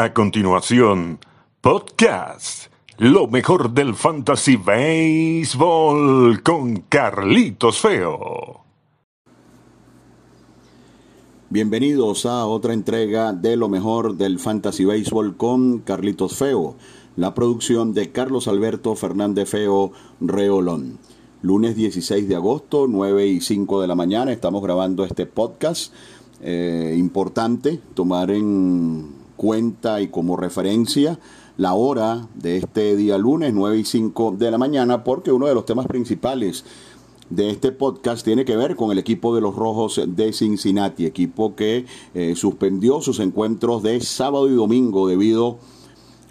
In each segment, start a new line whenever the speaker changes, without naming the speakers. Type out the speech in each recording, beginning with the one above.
A continuación, podcast. Lo mejor del fantasy baseball con Carlitos Feo.
Bienvenidos a otra entrega de lo mejor del fantasy baseball con Carlitos Feo, la producción de Carlos Alberto Fernández Feo Reolón. Lunes 16 de agosto, 9 y 5 de la mañana, estamos grabando este podcast. Eh, importante tomar en cuenta y como referencia la hora de este día lunes, 9 y 5 de la mañana, porque uno de los temas principales de este podcast tiene que ver con el equipo de los Rojos de Cincinnati, equipo que eh, suspendió sus encuentros de sábado y domingo debido a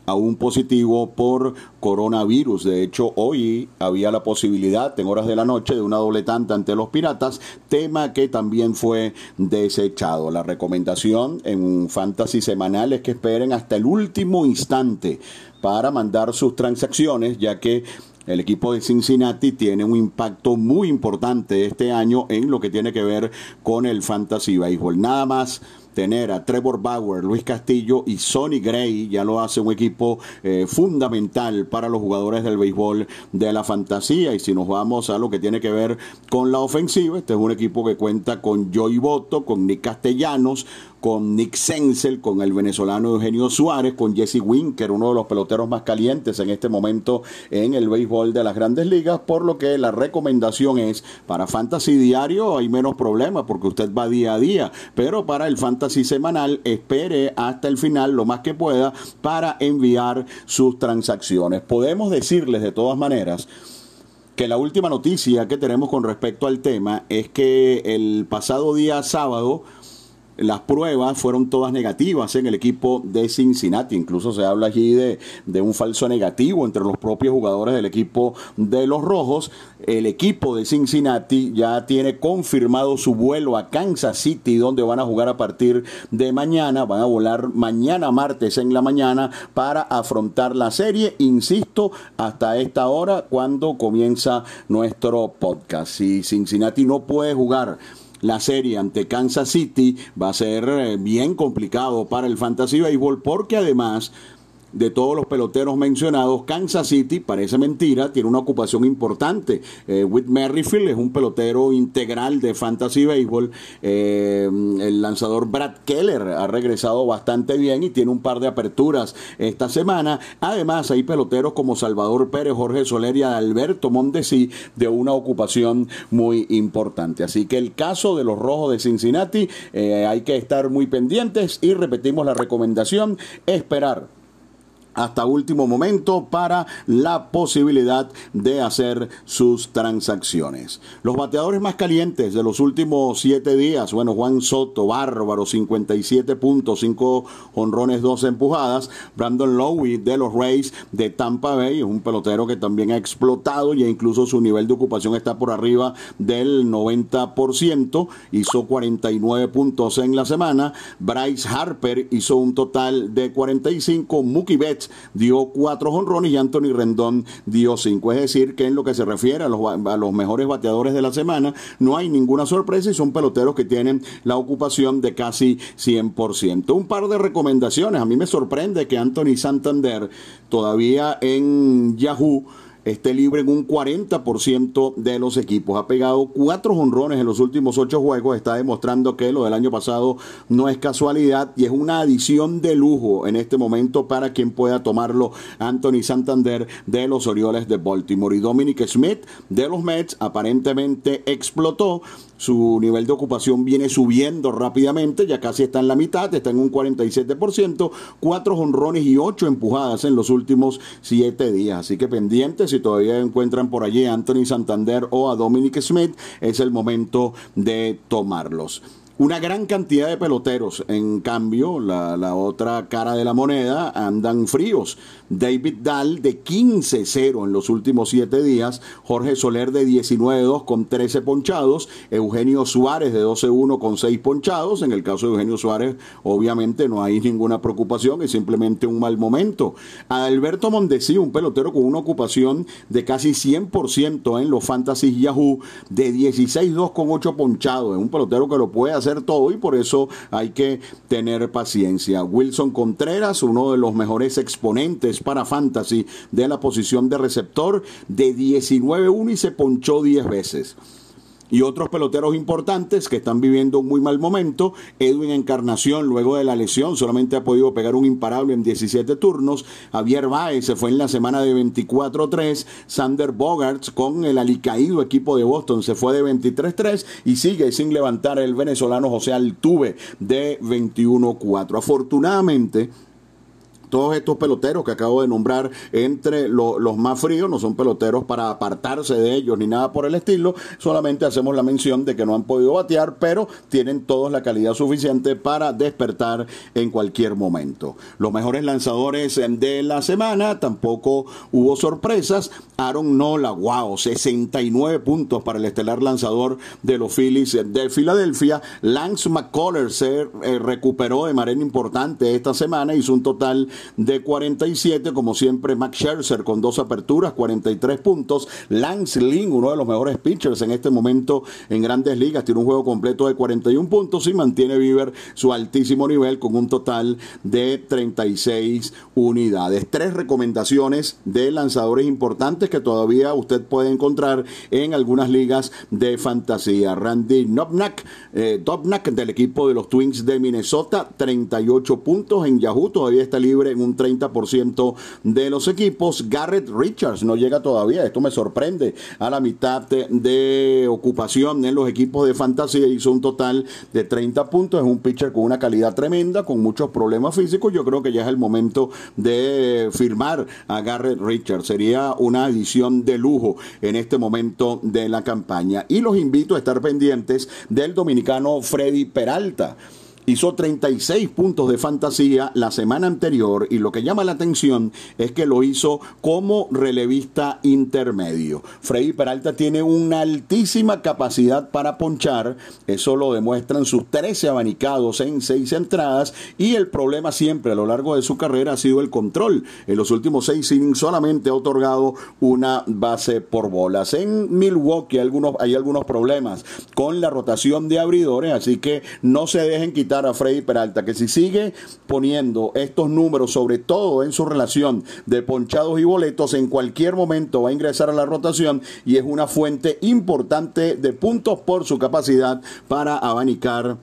a un positivo por coronavirus. De hecho, hoy había la posibilidad en horas de la noche de una doble tanta ante los piratas, tema que también fue desechado. La recomendación en Fantasy Semanal es que esperen hasta el último instante para mandar sus transacciones, ya que el equipo de Cincinnati tiene un impacto muy importante este año en lo que tiene que ver con el fantasy baseball. Nada más tener a Trevor Bauer, Luis Castillo y Sonny Gray ya lo hace un equipo eh, fundamental para los jugadores del béisbol de la fantasía. Y si nos vamos a lo que tiene que ver con la ofensiva, este es un equipo que cuenta con Joey Boto, con Nick Castellanos, con Nick Sensel, con el venezolano Eugenio Suárez, con Jesse Winker, uno de los peloteros más calientes en este momento en el béisbol de las grandes ligas, por lo que la recomendación es para Fantasy Diario hay menos problemas porque usted va día a día, pero para el Fantasy Semanal espere hasta el final lo más que pueda para enviar sus transacciones. Podemos decirles de todas maneras, que la última noticia que tenemos con respecto al tema es que el pasado día sábado las pruebas fueron todas negativas en el equipo de Cincinnati. Incluso se habla allí de, de, un falso negativo entre los propios jugadores del equipo de los Rojos. El equipo de Cincinnati ya tiene confirmado su vuelo a Kansas City, donde van a jugar a partir de mañana. Van a volar mañana martes en la mañana para afrontar la serie. Insisto, hasta esta hora cuando comienza nuestro podcast. Si Cincinnati no puede jugar la serie ante Kansas City va a ser eh, bien complicado para el Fantasy Baseball porque además de todos los peloteros mencionados, Kansas City, parece mentira, tiene una ocupación importante. Eh, Whit Merrifield es un pelotero integral de Fantasy Baseball. Eh, el lanzador Brad Keller ha regresado bastante bien y tiene un par de aperturas esta semana. Además, hay peloteros como Salvador Pérez, Jorge Soler y Alberto Mondesi de una ocupación muy importante. Así que el caso de los rojos de Cincinnati eh, hay que estar muy pendientes y repetimos la recomendación, esperar hasta último momento para la posibilidad de hacer sus transacciones. Los bateadores más calientes de los últimos siete días, bueno, Juan Soto, bárbaro, 57 puntos, 5 honrones, 2 empujadas. Brandon Lowe de los Rays de Tampa Bay, es un pelotero que también ha explotado y incluso su nivel de ocupación está por arriba del 90%, hizo 49 puntos en la semana. Bryce Harper hizo un total de 45, Mookie Betts dio cuatro honrones y Anthony Rendón dio cinco. Es decir, que en lo que se refiere a los, a los mejores bateadores de la semana, no hay ninguna sorpresa y son peloteros que tienen la ocupación de casi 100%. Un par de recomendaciones. A mí me sorprende que Anthony Santander todavía en Yahoo esté libre en un 40% de los equipos. Ha pegado cuatro honrones en los últimos ocho juegos. Está demostrando que lo del año pasado no es casualidad y es una adición de lujo en este momento para quien pueda tomarlo. Anthony Santander de los Orioles de Baltimore y Dominic Smith de los Mets aparentemente explotó su nivel de ocupación viene subiendo rápidamente, ya casi está en la mitad, está en un 47%, cuatro honrones y ocho empujadas en los últimos siete días. Así que pendientes, si todavía encuentran por allí a Anthony Santander o a Dominic Smith, es el momento de tomarlos una gran cantidad de peloteros. En cambio, la, la, otra cara de la moneda andan fríos. David Dahl de 15-0 en los últimos 7 días. Jorge Soler de 19-2 con 13 ponchados. Eugenio Suárez de 12-1 con 6 ponchados. En el caso de Eugenio Suárez, obviamente no hay ninguna preocupación, es simplemente un mal momento. Alberto Mondesi, un pelotero con una ocupación de casi 100% en los Fantasy Yahoo, de 16-2 con 8 ponchados. Es un pelotero que lo puede hacer todo y por eso hay que tener paciencia. Wilson Contreras, uno de los mejores exponentes para Fantasy de la posición de receptor, de 19-1 y se ponchó 10 veces y otros peloteros importantes que están viviendo un muy mal momento. Edwin Encarnación, luego de la lesión, solamente ha podido pegar un imparable en 17 turnos. Javier Baez se fue en la semana de 24-3. Sander Bogarts con el alicaído equipo de Boston se fue de 23-3 y sigue sin levantar el venezolano José Altuve de 21-4. Afortunadamente, todos estos peloteros que acabo de nombrar entre los más fríos no son peloteros para apartarse de ellos ni nada por el estilo, solamente hacemos la mención de que no han podido batear, pero tienen todos la calidad suficiente para despertar en cualquier momento. Los mejores lanzadores de la semana, tampoco hubo sorpresas. Aaron Nola, wow, 69 puntos para el estelar lanzador de los Phillies de Filadelfia. Lance McCullers se eh, recuperó de manera importante esta semana, hizo un total de 47, como siempre Max Scherzer con dos aperturas, 43 puntos. Lance Lynn, uno de los mejores pitchers en este momento en grandes ligas, tiene un juego completo de 41 puntos y mantiene Bieber su altísimo nivel con un total de 36 unidades. Tres recomendaciones de lanzadores importantes que todavía usted puede encontrar en algunas ligas de fantasía. Randy Dobnak, eh, del equipo de los Twins de Minnesota, 38 puntos en Yahoo, todavía está libre en un 30% de los equipos. Garrett Richards no llega todavía, esto me sorprende, a la mitad de, ocupación en los equipos de fantasía, hizo un total de 30 puntos, es un pitcher con una calidad tremenda, con muchos problemas físicos, yo creo que ya es el momento de firmar a Garrett Richards, sería una adición de lujo en este momento de la campaña. Y los invito a estar pendientes del dominicano Freddy Peralta hizo 36 puntos de fantasía la semana anterior y lo que llama la atención es que lo hizo como relevista intermedio. Freddy Peralta tiene una altísima capacidad para ponchar, eso lo demuestran sus 13 abanicados en 6 entradas y el problema siempre a lo largo de su carrera ha sido el control. En los últimos 6 innings solamente ha otorgado una base por bolas. En Milwaukee hay algunos, hay algunos problemas con la rotación de abridores, así que no se dejen quitar a Freddy Peralta que si sigue poniendo estos números, sobre todo en su relación de ponchados y boletos, en cualquier momento va a ingresar a la rotación y es una fuente importante de puntos por su capacidad para abanicar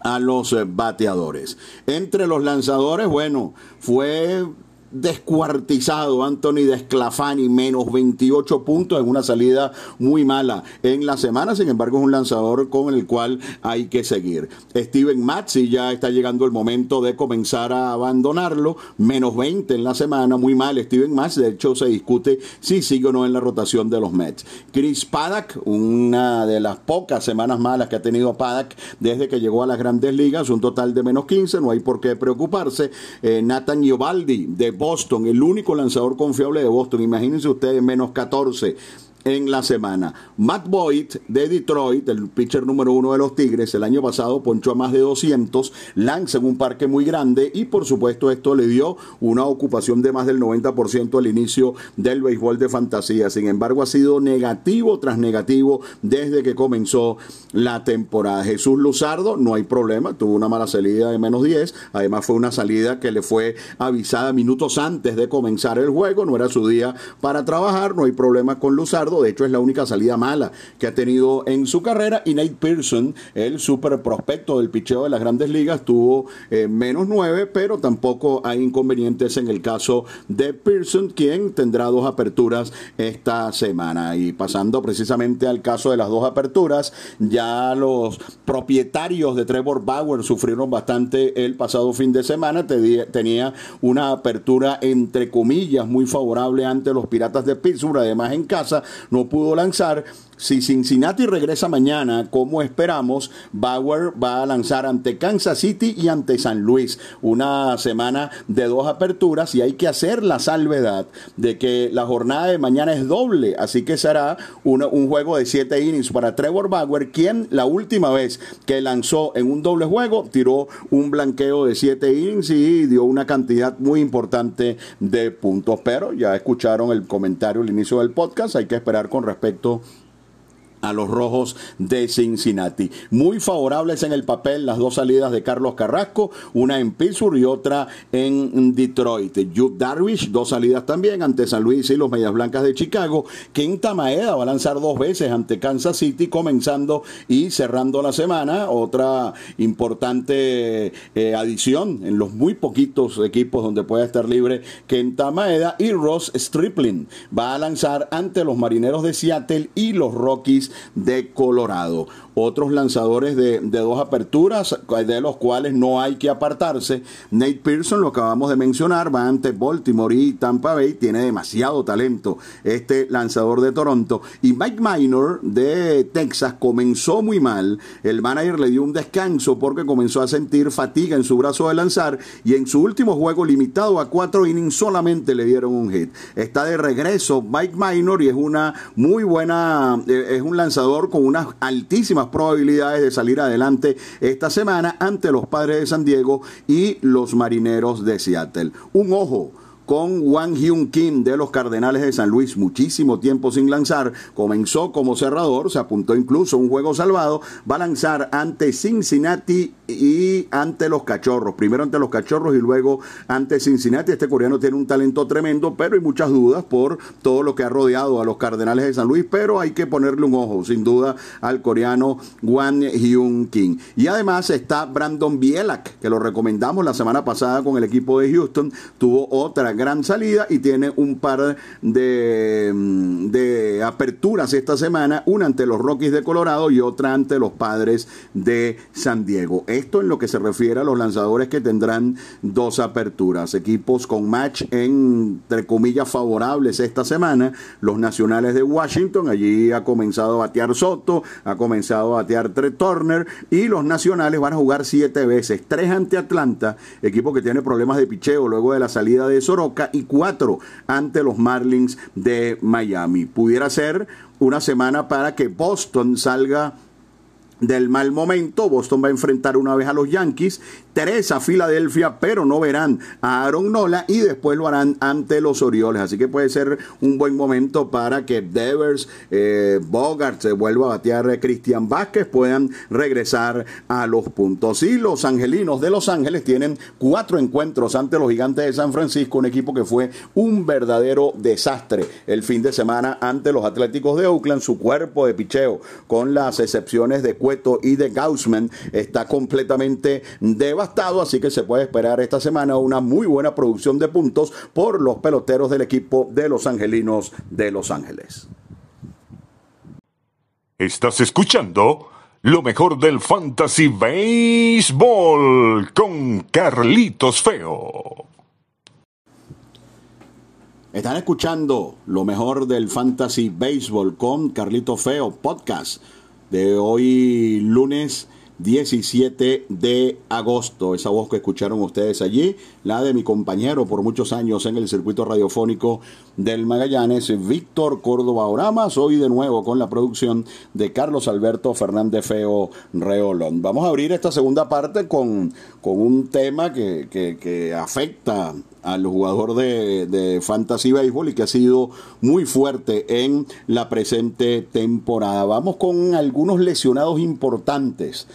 a los bateadores. Entre los lanzadores, bueno, fue descuartizado Anthony Desclafani, menos 28 puntos en una salida muy mala en la semana. Sin embargo, es un lanzador con el cual hay que seguir. Steven Matzi ya está llegando el momento de comenzar a abandonarlo. Menos 20 en la semana, muy mal. Steven Matz, de hecho, se discute si sigue o no en la rotación de los Mets. Chris Paddock, una de las pocas semanas malas que ha tenido Paddock desde que llegó a las grandes ligas, un total de menos 15, no hay por qué preocuparse. Eh, Nathan Giovaldi, de Boston, el único lanzador confiable de Boston. Imagínense ustedes, menos 14 en la semana. Matt Boyd de Detroit, el pitcher número uno de los Tigres, el año pasado ponchó a más de 200, lanza en un parque muy grande y por supuesto esto le dio una ocupación de más del 90% al inicio del béisbol de fantasía. Sin embargo, ha sido negativo tras negativo desde que comenzó la temporada. Jesús Luzardo, no hay problema, tuvo una mala salida de menos 10, además fue una salida que le fue avisada minutos antes de comenzar el juego, no era su día para trabajar, no hay problema con Luzardo de hecho es la única salida mala que ha tenido en su carrera. Y Nate Pearson, el super prospecto del picheo de las grandes ligas, tuvo eh, menos nueve, pero tampoco hay inconvenientes en el caso de Pearson, quien tendrá dos aperturas esta semana. Y pasando precisamente al caso de las dos aperturas, ya los propietarios de Trevor Bauer sufrieron bastante el pasado fin de semana. Tenía una apertura entre comillas muy favorable ante los Piratas de Pittsburgh, además en casa, no pudo lanzar si Cincinnati regresa mañana, como esperamos, Bauer va a lanzar ante Kansas City y ante San Luis. Una semana de dos aperturas y hay que hacer la salvedad de que la jornada de mañana es doble, así que será un juego de siete innings para Trevor Bauer, quien la última vez que lanzó en un doble juego tiró un blanqueo de siete innings y dio una cantidad muy importante de puntos. Pero ya escucharon el comentario al inicio del podcast, hay que esperar con respecto a los rojos de Cincinnati. Muy favorables en el papel las dos salidas de Carlos Carrasco, una en Pittsburgh y otra en Detroit. Jude Darvish, dos salidas también ante San Luis y los Medias Blancas de Chicago. Quinta Maeda va a lanzar dos veces ante Kansas City, comenzando y cerrando la semana. Otra importante eh, adición en los muy poquitos equipos donde puede estar libre Kenta Maeda. Y Ross Stripling va a lanzar ante los Marineros de Seattle y los Rockies de Colorado. Otros lanzadores de, dos aperturas, de los cuales no hay que apartarse. Nate Pearson, lo acabamos de mencionar, va ante Baltimore y Tampa Bay, tiene demasiado talento este lanzador de Toronto. Y Mike Minor de Texas comenzó muy mal. El manager le dio un descanso porque comenzó a sentir fatiga en su brazo de lanzar y en su último juego limitado a cuatro innings solamente le dieron un hit. Está de regreso Mike Minor y es una muy buena, eh, es un lanzador con unas altísimas probabilidades de salir adelante esta semana ante los padres de San Diego y los marineros de Seattle. Un ojo con Wang Hyun Kim de los Cardenales de San Luis, muchísimo tiempo sin lanzar, comenzó como cerrador, se apuntó incluso un juego salvado, va a lanzar ante Cincinnati y ante los Cachorros, primero ante los Cachorros y luego ante Cincinnati. Este coreano tiene un talento tremendo, pero hay muchas dudas por todo lo que ha rodeado a los Cardenales de San Luis, pero hay que ponerle un ojo, sin duda, al coreano Wang Hyun Kim. Y además está Brandon Bielak, que lo recomendamos la semana pasada con el equipo de Houston, tuvo otra gran salida y tiene un par de, mm, de aperturas esta semana, una ante los Rockies de Colorado y otra ante los Padres de San Diego. Esto en lo que se refiere a los lanzadores que tendrán dos aperturas. Equipos con match entre comillas favorables esta semana. Los Nacionales de Washington, allí ha comenzado a batear Soto, ha comenzado a batear Trey Turner y los Nacionales van a jugar siete veces. Tres ante Atlanta, equipo que tiene problemas de picheo luego de la salida de Soro y cuatro ante los Marlins de Miami. Pudiera ser una semana para que Boston salga del mal momento. Boston va a enfrentar una vez a los Yankees tres a Filadelfia, pero no verán a Aaron Nola y después lo harán ante los Orioles. Así que puede ser un buen momento para que Devers, eh, Bogart se vuelva a batear eh, Cristian Vázquez, puedan regresar a los puntos. Y los angelinos de Los Ángeles tienen cuatro encuentros ante los gigantes de San Francisco, un equipo que fue un verdadero desastre el fin de semana ante los Atléticos de Oakland. Su cuerpo de picheo, con las excepciones de Cueto y de Gaussman, está completamente así que se puede esperar esta semana una muy buena producción de puntos por los peloteros del equipo de los Angelinos de Los Ángeles.
Estás escuchando lo mejor del Fantasy Baseball con Carlitos Feo.
Están escuchando lo mejor del Fantasy Baseball con Carlitos Feo, podcast de hoy lunes 17 de agosto. Esa voz que escucharon ustedes allí, la de mi compañero por muchos años en el circuito radiofónico del Magallanes, Víctor Córdoba Oramas, hoy de nuevo con la producción de Carlos Alberto Fernández Feo Reolón. Vamos a abrir esta segunda parte con, con un tema que, que, afecta al jugador de, de, Fantasy Baseball y que ha sido muy fuerte en la presente temporada. Vamos con algunos lesionados importantes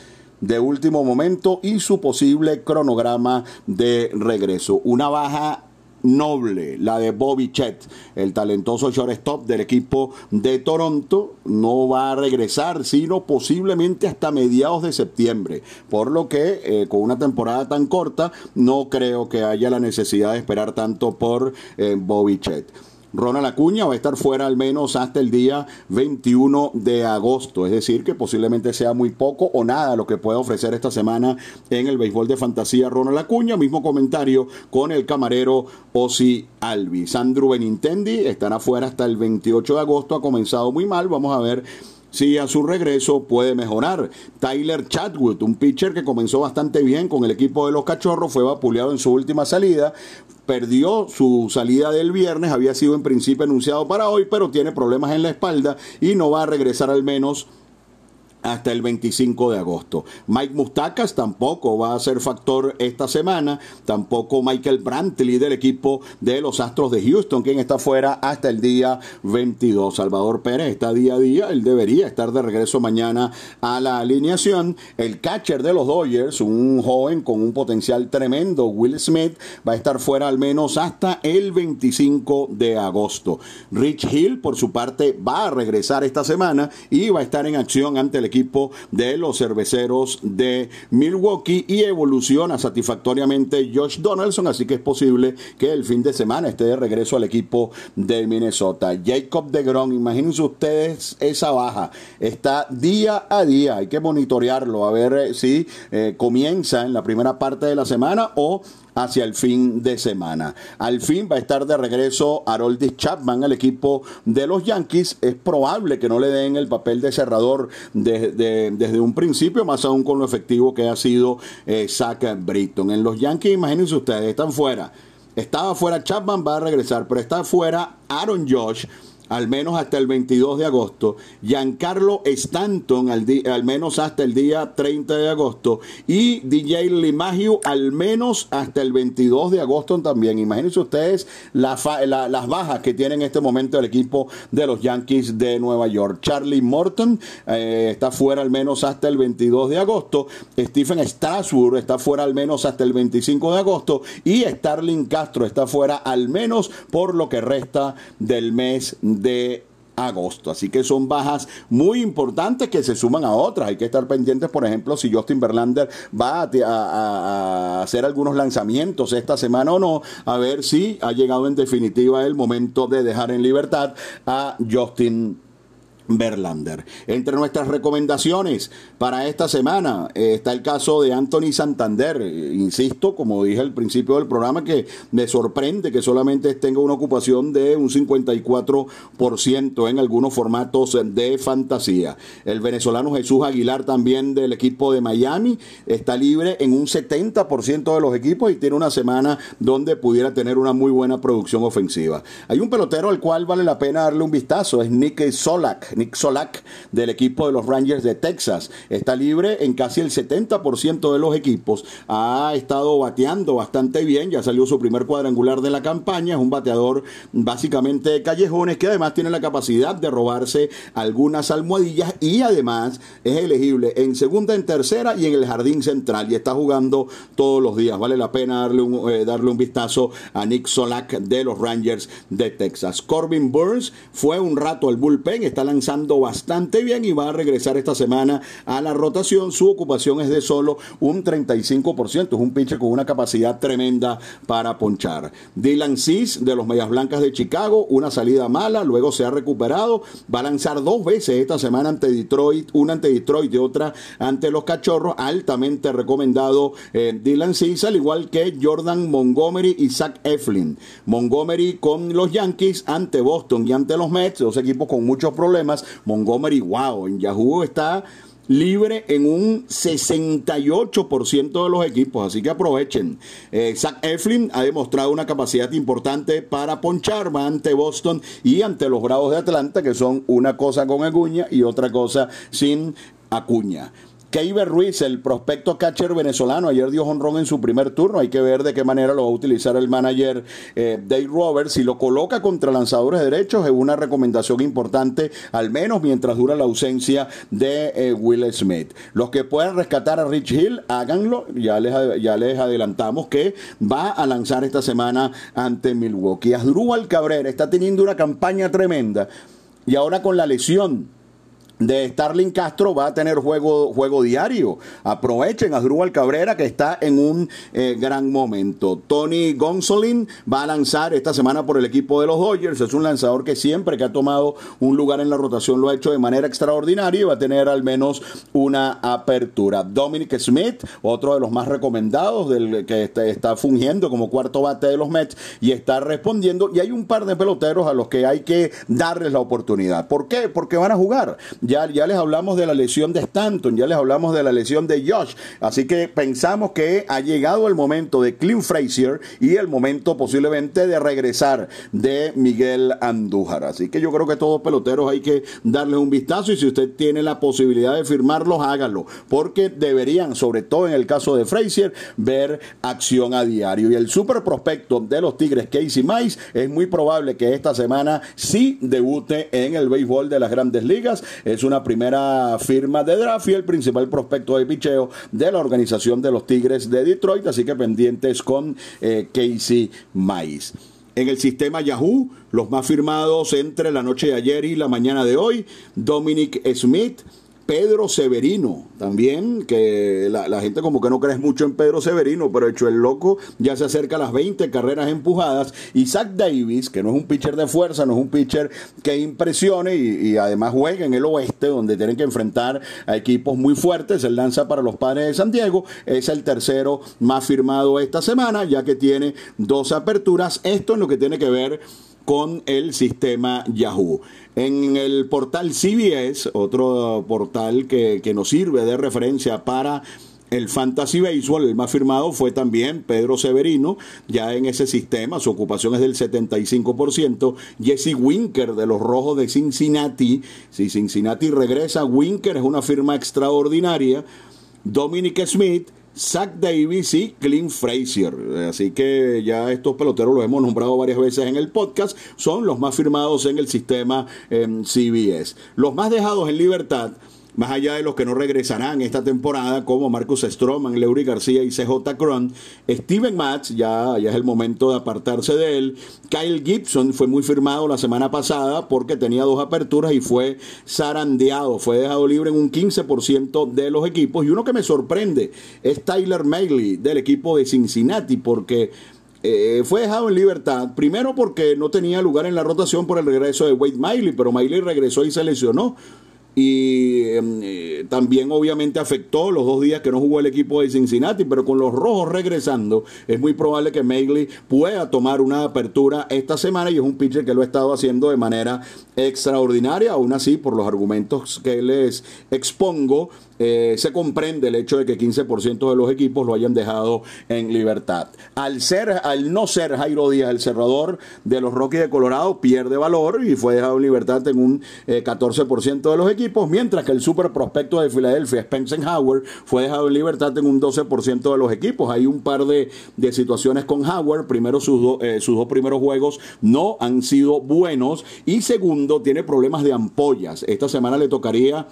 de último momento y su posible cronograma de regreso. Una baja noble, la de Bobby Chet, el talentoso shortstop del equipo de Toronto, no va a regresar, sino posiblemente hasta mediados de septiembre. Por lo que, eh, con una temporada tan corta, no creo que haya la necesidad de esperar tanto por eh, Bobby Chet. Ronald Acuña va a estar fuera al menos hasta el día 21 de agosto, es decir, que posiblemente sea muy poco o nada lo que pueda ofrecer esta semana en el béisbol de fantasía Ronald Acuña. Mismo comentario con el camarero Osi Albi. Sandro Benintendi estará fuera hasta el 28 de agosto, ha comenzado muy mal, vamos a ver si a su regreso puede mejorar. Tyler Chatwood, un pitcher que comenzó bastante bien con el equipo de los Cachorros, fue vapuleado en su última salida, perdió su salida del viernes, había sido en principio anunciado para hoy, pero tiene problemas en la espalda y no va a regresar al menos hasta el 25 de agosto. Mike Mustacas tampoco va a ser factor esta semana, tampoco Michael Brantley del equipo de los Astros de Houston, quien está fuera hasta el día 22. Salvador Pérez está día a día, él debería estar de regreso mañana a la alineación. El catcher de los Dodgers, un joven con un potencial tremendo, Will Smith, va a estar fuera al menos hasta el 25 de agosto. Rich Hill, por su parte, va a regresar esta semana y va a estar en acción ante el equipo de los cerveceros de Milwaukee y evoluciona satisfactoriamente Josh Donaldson, así que es posible que el fin de semana esté de regreso al equipo de Minnesota. Jacob de Gron, imagínense ustedes esa baja, está día a día, hay que monitorearlo, a ver eh, si eh, comienza en la primera parte de la semana o hacia el fin de semana. Al fin va a estar de regreso Harold Chapman al equipo de los Yankees. Es probable que no le den el papel de cerrador desde un principio, más aún con lo efectivo que ha sido eh, Zach Britton. En los Yankees, imagínense ustedes, están fuera. Estaba fuera Chapman, va a regresar, pero está fuera Aaron Josh al menos hasta el 22 de agosto, Giancarlo Stanton al, al, menos hasta el día 30 de agosto y DJ Limagio al menos hasta el 22 de agosto también. Imagínense ustedes las bajas que tiene en este momento el equipo de los Yankees de Nueva York. Charlie Morton eh, está fuera al menos hasta el 22 de agosto. Stephen Strasburg está fuera al menos hasta el 25 de agosto y Starling Castro está fuera al menos por lo que resta del mes de agosto. Así que son bajas muy importantes que se suman a otras. Hay que estar pendientes, por ejemplo, si Justin Verlander va a, hacer algunos lanzamientos esta semana o no, a ver si ha llegado en definitiva el momento de dejar en libertad a Justin Berlander. Entre nuestras recomendaciones para esta semana eh, está el caso de Anthony Santander. Insisto, como dije al principio del programa, que me sorprende que solamente tenga una ocupación de un 54% en algunos formatos de fantasía. El venezolano Jesús Aguilar también del equipo de Miami está libre en un 70% de los equipos y tiene una semana donde pudiera tener una muy buena producción ofensiva. Hay un pelotero al cual vale la pena darle un vistazo, es Nick Solak Nick Solak del equipo de los Rangers de Texas. Está libre en casi el 70% de los equipos. Ha estado bateando bastante bien, ya salió su primer cuadrangular de la campaña. Es un bateador básicamente de callejones que además tiene la capacidad de robarse algunas almohadillas y además es elegible en segunda, en tercera y en el jardín central y está jugando todos los días. Vale la pena darle un, eh, darle un vistazo a Nick Solak de los Rangers de Texas. Corbin Burns fue un rato al bullpen, está lanzando bastante bien y va a regresar esta semana a la rotación. Su ocupación es de solo un 35%. Es un pitcher con una capacidad tremenda para ponchar. Dylan Cis de los Medias Blancas de Chicago, una salida mala, luego se ha recuperado. Va a lanzar dos veces esta semana ante Detroit, una ante Detroit y otra ante los Cachorros. Altamente recomendado eh, Dylan Cis, al igual que Jordan Montgomery y Zach Eflin. Montgomery con los Yankees ante Boston y ante los Mets, dos equipos con muchos problemas Montgomery, wow, en Yahoo está libre en un 68% de los equipos, así que aprovechen. Eh, Zach Eflin ha demostrado una capacidad importante para ponchar ante Boston y ante los Bravos de Atlanta, que son una cosa con Acuña y otra cosa sin Acuña. Keiber Ruiz, el prospecto catcher venezolano, ayer dio honrón en su primer turno. Hay que ver de qué manera lo va a utilizar el manager eh, Dave Roberts. Si lo coloca contra lanzadores de derechos, es una recomendación importante, al menos mientras dura la ausencia de eh, Will Smith. Los que puedan rescatar a Rich Hill, háganlo. Ya les, ya les adelantamos que va a lanzar esta semana ante Milwaukee. Asdrúbal Cabrera está teniendo una campaña tremenda. Y ahora con la lesión de Starling Castro va a tener juego, juego diario. Aprovechen a Drubal Cabrera que está en un eh, gran momento. Tony Gonsolin va a lanzar esta semana por el equipo de los Dodgers. Es un lanzador que siempre que ha tomado un lugar en la rotación lo ha hecho de manera extraordinaria y va a tener al menos una apertura. Dominic Smith, otro de los más recomendados, del que está, fungiendo como cuarto bate de los Mets y está respondiendo. Y hay un par de peloteros a los que hay que darles la oportunidad. ¿Por qué? Porque van a jugar. Ya, ya les hablamos de la lesión de Stanton, ya les hablamos de la lesión de Josh. Así que pensamos que ha llegado el momento de Clint Frazier y el momento posiblemente de regresar de Miguel Andújar. Así que yo creo que todos peloteros hay que darles un vistazo y si usted tiene la posibilidad de firmarlos, hágalo. Porque deberían, sobre todo en el caso de Frazier, ver acción a diario. Y el super prospecto de los Tigres, Casey Mice, es muy probable que esta semana sí debute en el béisbol de las grandes ligas. Una primera firma de draft y el principal prospecto de picheo de la organización de los Tigres de Detroit. Así que pendientes con eh, Casey Mice en el sistema Yahoo, los más firmados entre la noche de ayer y la mañana de hoy, Dominic Smith, Pedro Severino, también, que la, gente como que no cree mucho en Pedro Severino, pero hecho el loco ya se acerca a las 20 carreras empujadas. Zach Davis, que no es un pitcher de fuerza, no es un pitcher que impresione y, además juega en el oeste, donde tienen que enfrentar a equipos muy fuertes. El lanza para los padres de San Diego, es el tercero más firmado esta semana, ya que tiene dos aperturas. Esto es lo que tiene que ver con el sistema Yahoo. En el portal CBS, otro portal que, nos sirve de referencia para el Fantasy Baseball, el más firmado fue también Pedro Severino, ya en ese sistema, su ocupación es del 75%. Jesse Winker de los Rojos de Cincinnati, si Cincinnati regresa, Winker es una firma extraordinaria. Dominic Smith, Zach Davis y Clint Frazier. Así que ya estos peloteros los hemos nombrado varias veces en el podcast. Son los más firmados en el sistema em, CBS. Los más dejados en libertad más allá de los que no regresarán esta temporada, como Marcus Stroman, Leury García y CJ Cron, Steven Matz, ya, ya es el momento de apartarse de él. Kyle Gibson fue muy firmado la semana pasada porque tenía dos aperturas y fue zarandeado, fue dejado libre en un 15% de los equipos. Y uno que me sorprende es Tyler Mailey del equipo de Cincinnati, porque eh, fue dejado en libertad, primero porque no tenía lugar en la rotación por el regreso de Wade Miley, pero Miley regresó y se lesionó y em, eh, también obviamente afectó los dos días que no jugó el equipo de Cincinnati, pero con los rojos regresando es muy probable que Magley pueda tomar una apertura esta semana y es un pitcher que lo ha estado haciendo de manera extraordinaria, aún así por los argumentos que les expongo eh, se comprende el hecho de que 15% de los equipos lo hayan dejado en libertad. Al ser, al no ser Jairo Díaz el cerrador de los Rockies de Colorado, pierde valor y fue dejado en libertad en un 14% eh, de los equipos, mientras que el super prospecto de Filadelfia, Spencer Howard, fue dejado en libertad en un 12% de los equipos. Hay un par de, situaciones con Howard. Primero, sus, eh, sus dos primeros juegos no han sido buenos y segundo, tiene problemas de ampollas. Esta semana le tocaría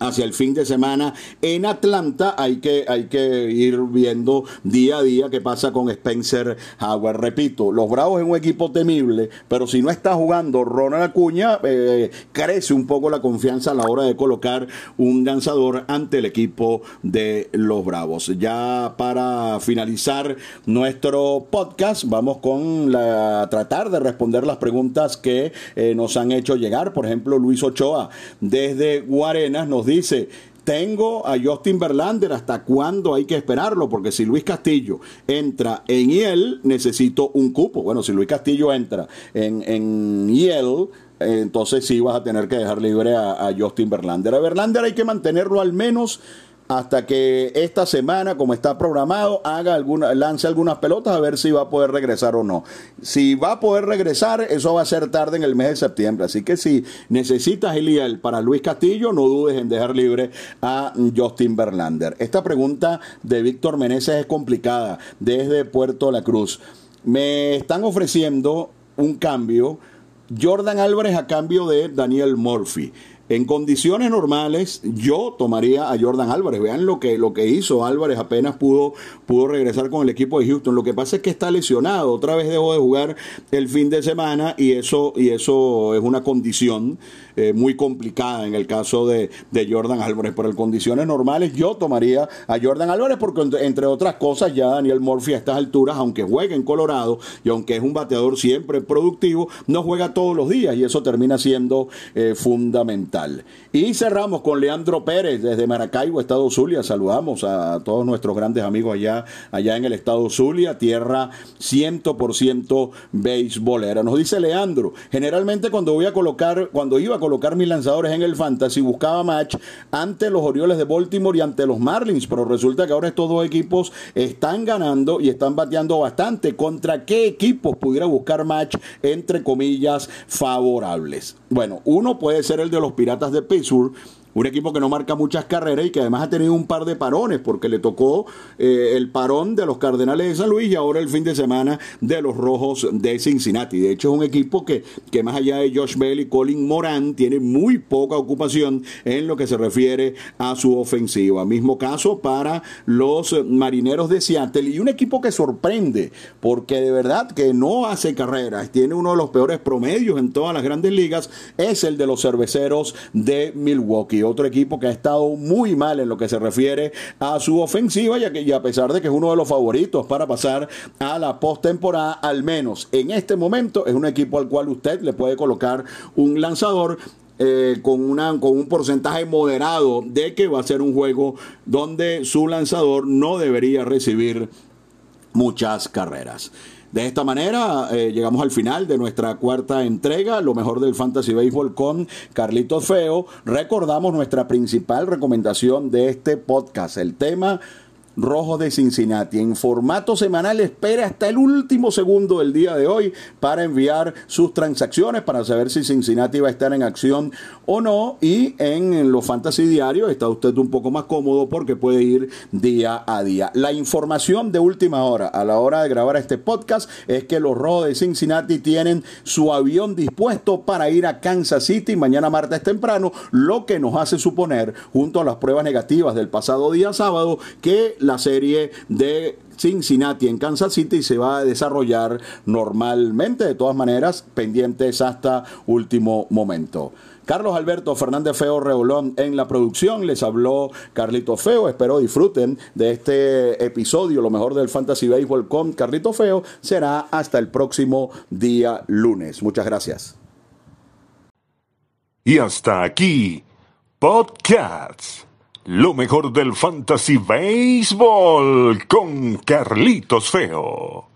hacia el fin de semana en Atlanta. Hay que, hay que ir viendo día a día qué pasa con Spencer Howard. Repito, los Bravos es un equipo temible, pero si no está jugando Ronald Acuña, eh, crece un poco la confianza a la hora de colocar un lanzador ante el equipo de los Bravos. Ya para finalizar nuestro podcast, vamos con la tratar de responder las preguntas que eh, nos han hecho llegar. Por ejemplo, Luis Ochoa desde Guarenas nos dice, tengo a Justin Verlander, ¿hasta cuándo hay que esperarlo? Porque si Luis Castillo entra en IEL, necesito un cupo. Bueno, si Luis Castillo entra en, en entonces sí vas a tener que dejar libre a, a Justin Verlander. A Verlander hay que mantenerlo al menos hasta que esta semana, como está programado, haga alguna, lance algunas pelotas a ver si va a poder regresar o no. Si va a poder regresar, eso va a ser tarde en el mes de septiembre. Así que si necesitas el para Luis Castillo, no dudes en dejar libre a Justin Verlander. Esta pregunta de Víctor Meneses es complicada desde Puerto La Cruz. Me están ofreciendo un cambio. Jordan Álvarez a cambio de Daniel Murphy. En condiciones normales, yo tomaría a Jordan Álvarez. Vean lo que, lo que hizo Álvarez, apenas pudo, pudo regresar con el equipo de Houston. Lo que pasa es que está lesionado. Otra vez dejó de jugar el fin de semana y eso, y eso es una condición eh, muy complicada en el caso de, Jordan Álvarez. Pero en condiciones normales, yo tomaría a Jordan Álvarez porque, entre otras cosas, ya Daniel Murphy a estas alturas, aunque juegue en Colorado y aunque es un bateador siempre productivo, no juega todos los días y eso termina siendo eh, fundamental. mental. Y cerramos con Leandro Pérez desde Maracaibo, Estado Zulia. Saludamos a todos nuestros grandes amigos allá, allá en el Estado Zulia, tierra 100% beisbolera. Nos dice Leandro, generalmente cuando voy a colocar, cuando iba a colocar mis lanzadores en el Fantasy, buscaba match ante los Orioles de Baltimore y ante los Marlins, pero resulta que ahora estos dos equipos están ganando y están bateando bastante. ¿Contra qué equipos pudiera buscar match entre comillas favorables? Bueno, uno puede ser el de los Piratas de Pittsburgh un equipo que no marca muchas carreras y que además ha tenido un par de parones, porque le tocó eh, el parón de los Cardenales de San Luis y ahora el fin de semana de los Rojos de Cincinnati. De hecho, es un equipo que, que más allá de Josh Bell y Colin Moran, tiene muy poca ocupación en lo que se refiere a su ofensiva. Mismo caso para los Marineros de Seattle y un equipo que sorprende, porque de verdad que no hace carreras, tiene uno de los peores promedios en todas las grandes ligas, es el de los cerveceros de Milwaukee otro equipo que ha estado muy mal en lo que se refiere a su ofensiva, y a pesar de que es uno de los favoritos para pasar a la postemporada, al menos en este momento es un equipo al cual usted le puede colocar un lanzador eh, con, una, con un porcentaje moderado de que va a ser un juego donde su lanzador no debería recibir muchas carreras. De esta manera eh, llegamos al final de nuestra cuarta entrega, lo mejor del Fantasy Baseball con Carlitos Feo. Recordamos nuestra principal recomendación de este podcast, el tema Rojo de Cincinnati. En formato semanal espera hasta el último segundo del día de hoy para enviar sus transacciones para saber si Cincinnati va a estar en acción o no. Y en los fantasy diarios está usted un poco más cómodo porque puede ir día a día. La información de última hora a la hora de grabar este podcast es que los Rojos de Cincinnati tienen su avión dispuesto para ir a Kansas City mañana martes temprano, lo que nos hace suponer, junto a las pruebas negativas del pasado día sábado, que la serie de Cincinnati en Kansas City se va a desarrollar normalmente, de todas maneras, pendientes hasta último momento. Carlos Alberto Fernández Feo Reolón en la producción, les habló Carlito Feo, espero disfruten de este episodio, lo mejor del Fantasy Baseball con Carlito Feo, será hasta el próximo día lunes. Muchas gracias.
Y hasta aquí, Podcasts. Lo mejor del fantasy baseball con Carlitos Feo.